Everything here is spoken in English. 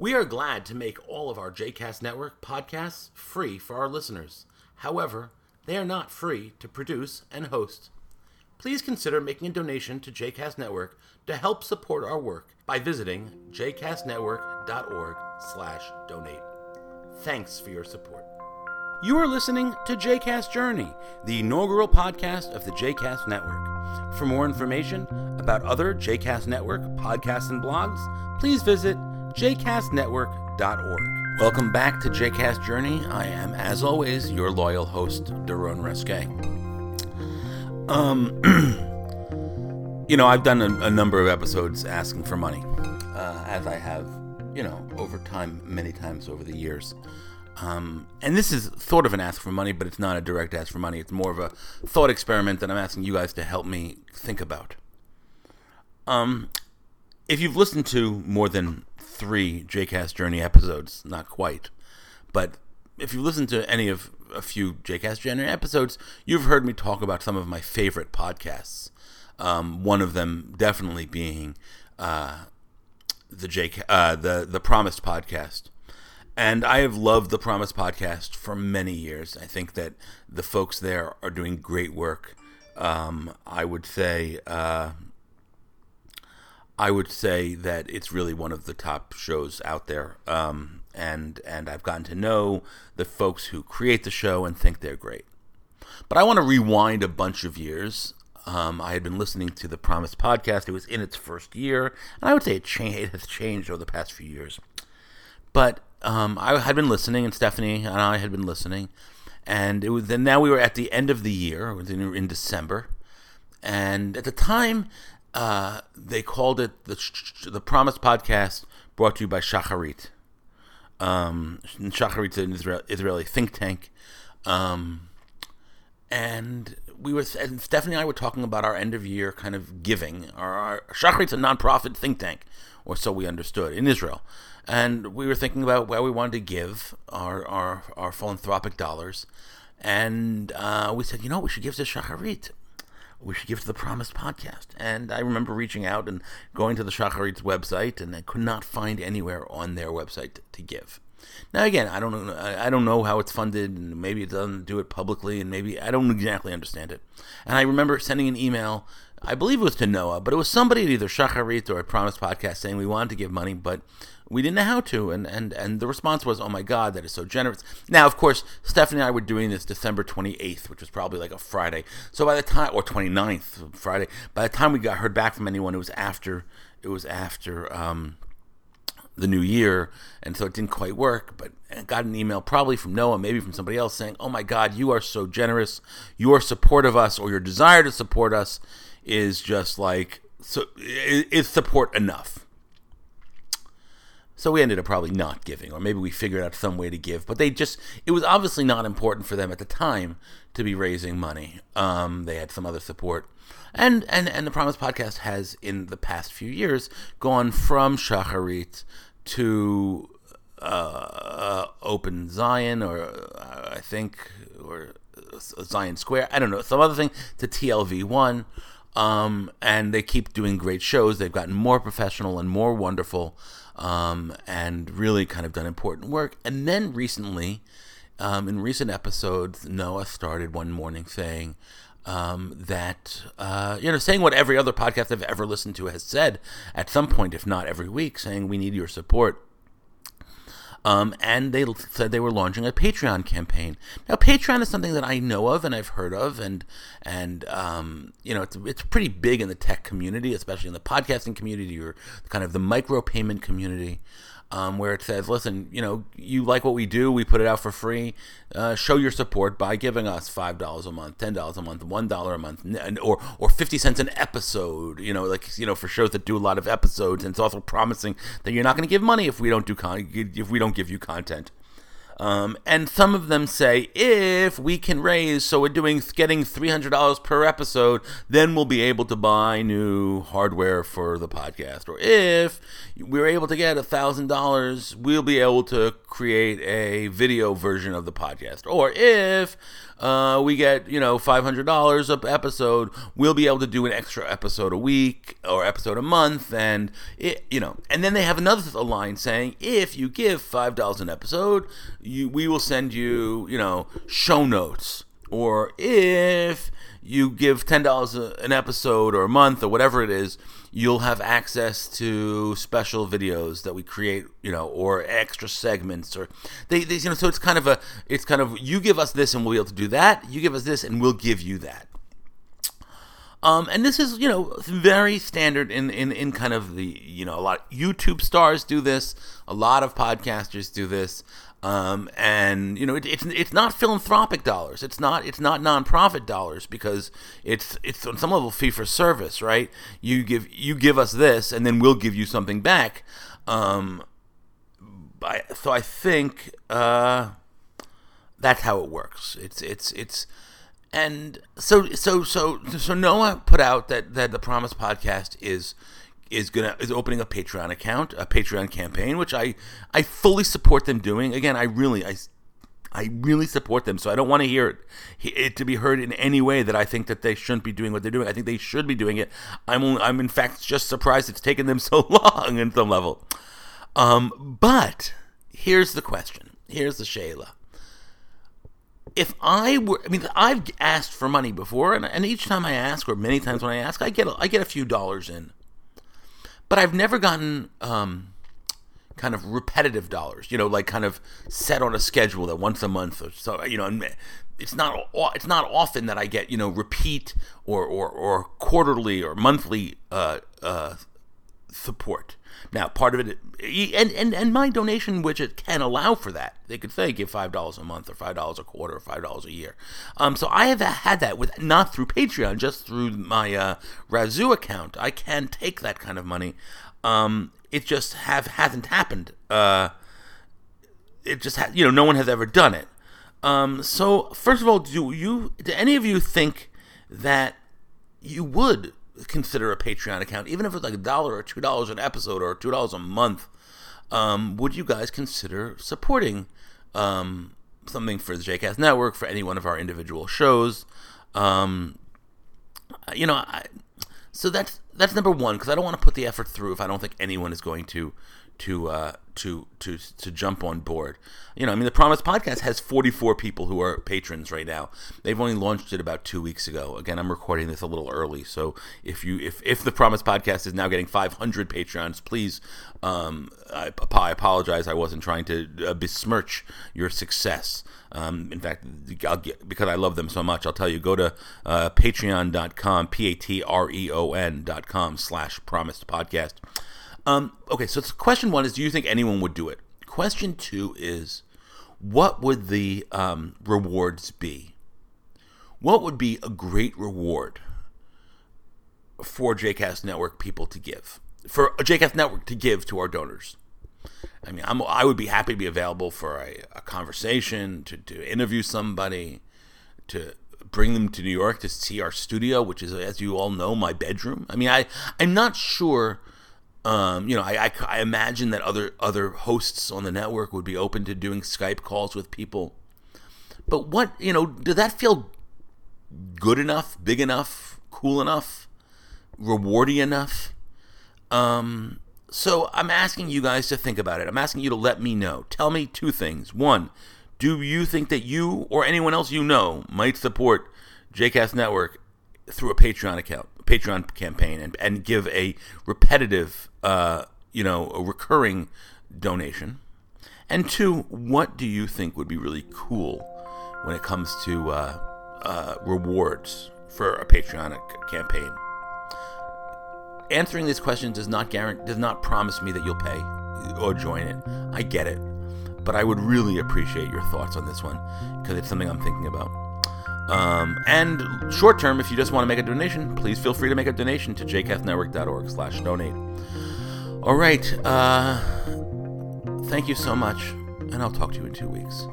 We are glad to make all of our JCast Network podcasts free for our listeners. However, they are not free to produce and host. Please consider making a donation to JCast Network to help support our work by visiting jcastnetwork.org slash donate. Thanks for your support. You are listening to JCast Journey, the inaugural podcast of the JCast Network. For more information about other JCast Network podcasts and blogs, please visit jcastnetwork.org. Welcome back to JCast Journey. I am, as always, your loyal host, Daron Reske. Um, you know, I've done a, a, number of episodes asking for money, uh, as I have, you know, over time, many times over the years. Um, and this is sort of an ask for money, but it's not a direct ask for money. It's more of a thought experiment that I'm asking you guys to help me think about. Um, if you've listened to more than three JCast Journey episodes, not quite, but if you listen to any of a few JCast Journey episodes, you've heard me talk about some of my favorite podcasts. Um, one of them definitely being uh, the J uh, the the Promised podcast. And I have loved the Promise podcast for many years. I think that the folks there are doing great work. Um, I would say, uh, I would say that it's really one of the top shows out there. Um, and and I've gotten to know the folks who create the show and think they're great. But I want to rewind a bunch of years. Um, I had been listening to the Promise podcast. It was in its first year, and I would say it, cha- it has changed over the past few years. But um, I had been listening, and Stephanie and I had been listening, and it was. Then now we were at the end of the year, in, in December, and at the time, uh, they called it the the Promise Podcast, brought to you by Shacharit. Um, Shacharit's an Israel, Israeli think tank, um, and we were and Stephanie and I were talking about our end of year kind of giving. Our, our Shacharit's a nonprofit think tank, or so we understood in Israel and we were thinking about where we wanted to give our our, our philanthropic dollars, and uh, we said, you know, we should give to Shacharit. We should give to the Promised Podcast. And I remember reaching out and going to the Shacharit's website, and I could not find anywhere on their website to give. Now, again, I don't know. I don't know how it's funded, and maybe it doesn't do it publicly, and maybe I don't exactly understand it. And I remember sending an email. I believe it was to Noah, but it was somebody at either Shacharit or a Promise Podcast saying we wanted to give money, but we didn't know how to and and and the response was oh my god that is so generous now of course stephanie and i were doing this december 28th which was probably like a friday so by the time or 29th friday by the time we got heard back from anyone it was after it was after um, the new year and so it didn't quite work but I got an email probably from noah maybe from somebody else saying oh my god you are so generous. Your support of us or your desire to support us is just like so is support enough so we ended up probably not giving, or maybe we figured out some way to give. But they just, it was obviously not important for them at the time to be raising money. Um, they had some other support. And, and, and the Promise Podcast has, in the past few years, gone from Shacharit to uh, uh, Open Zion, or uh, I think, or Zion Square, I don't know, some other thing, to TLV1. Um, and they keep doing great shows. They've gotten more professional and more wonderful um, and really kind of done important work. And then recently, um, in recent episodes, Noah started one morning saying um, that, uh, you know, saying what every other podcast I've ever listened to has said at some point, if not every week, saying we need your support. Um, and they said they were launching a Patreon campaign. Now, Patreon is something that I know of and I've heard of, and and um, you know it's it's pretty big in the tech community, especially in the podcasting community or kind of the micro payment community um, where it says, listen, you know, you like what we do, we put it out for free. Uh, show your support by giving us five dollars a month, ten dollars a month, one dollar a month, or or fifty cents an episode. You know, like you know, for shows that do a lot of episodes, and it's also promising that you're not going to give money if we don't do con- if we don't give you content. Um, and some of them say if we can raise, so we're doing getting three hundred dollars per episode, then we'll be able to buy new hardware for the podcast. Or if we're able to get a thousand dollars, we'll be able to create a video version of the podcast. Or if uh, we get you know five hundred dollars a episode, we'll be able to do an extra episode a week or episode a month, and it, you know, and then they have another line saying if you give five dollars an episode, you we will send you you know show notes, or if you give ten dollars an episode or a month or whatever it is, you'll have access to special videos that we create, you know, or extra segments, or they, they, you know. So it's kind of a, it's kind of you give us this and we'll be able to do that. You give us this and we'll give you that. Um, and this is, you know, very standard in, in, in kind of the, you know, a lot of YouTube stars do this, a lot of podcasters do this. Um, and you know it, it's it's not philanthropic dollars. It's not it's not nonprofit dollars because it's it's on some level fee for service, right? You give you give us this, and then we'll give you something back. Um, I, so I think uh, that's how it works. It's it's it's and so so so so Noah put out that that the Promise podcast is is gonna is opening a Patreon account, a Patreon campaign, which I I fully support them doing. Again, I really I I really support them, so I don't want to hear it, it to be heard in any way that I think that they shouldn't be doing what they're doing. I think they should be doing it. I'm only, I'm in fact just surprised it's taken them so long in some level. Um, but here's the question. Here's the Shayla. If I were, I mean, I've asked for money before, and, and each time I ask, or many times when I ask, I get a, I get a few dollars in but I've never gotten um, kind of repetitive dollars. You know, like kind of set on a schedule that once a month or so. You know, it's not it's not often that I get you know repeat or or, or quarterly or monthly uh, uh, support. Now, part of it, and, and, and my donation which it can allow for that. They could say give five dollars a month, or five dollars a quarter, or five dollars a year. Um, so I have had that with not through Patreon, just through my uh, Razoo account. I can take that kind of money. Um, it just have hasn't happened. Uh, it just ha- you know no one has ever done it. Um, so first of all, do you do any of you think that you would consider a Patreon account, even if it's like a dollar or two dollars an episode or two dollars a month, um, would you guys consider supporting um, something for the JCast Network for any one of our individual shows? Um, you know, I, so that's that's number one because I don't want to put the effort through if I don't think anyone is going to to uh, to to to jump on board. You know, I mean, the Promise Podcast has 44 people who are patrons right now. They've only launched it about two weeks ago. Again, I'm recording this a little early, so if you if if the Promise Podcast is now getting 500 patrons, please, um, I, I apologize. I wasn't trying to uh, besmirch your success. Um, in fact, get, because I love them so much, I'll tell you, go to uh, patreon.com, P-A-T-R-E-O-N.com slash promised podcast. Um, okay, so question one is, do you think anyone would do it? Question two is, what would the um, rewards be? What would be a great reward for JCast Network people to give? For JCast Network to give to our donors? I mean, I'm, I would be happy to be available for a, a conversation, to, to interview somebody, to bring them to New York to see our studio, which is, as you all know, my bedroom. I mean, I, I'm not sure um, you know, I, I, I, imagine that other other hosts on the network would be open to doing Skype calls with people. But what you know, does that feel good enough, big enough, cool enough, rewardy enough? Um, so I'm asking you guys to think about it. I'm asking you to let me know. Tell me two things. One, do you think that you or anyone else you know might support JCast Network through a Patreon account, Patreon campaign, and, and give a repetitive uh, you know, a recurring donation? And two, what do you think would be really cool when it comes to uh, uh, rewards for a Patreon campaign? Answering these questions does not guarantee, does not promise me that you'll pay or join it. I get it, but I would really appreciate your thoughts on this one because it's something I'm thinking about. Um, and short term, if you just want to make a donation, please feel free to make a donation to jcastnetwork.org/donate. All right. Uh, thank you so much. and I'll talk to you in two weeks.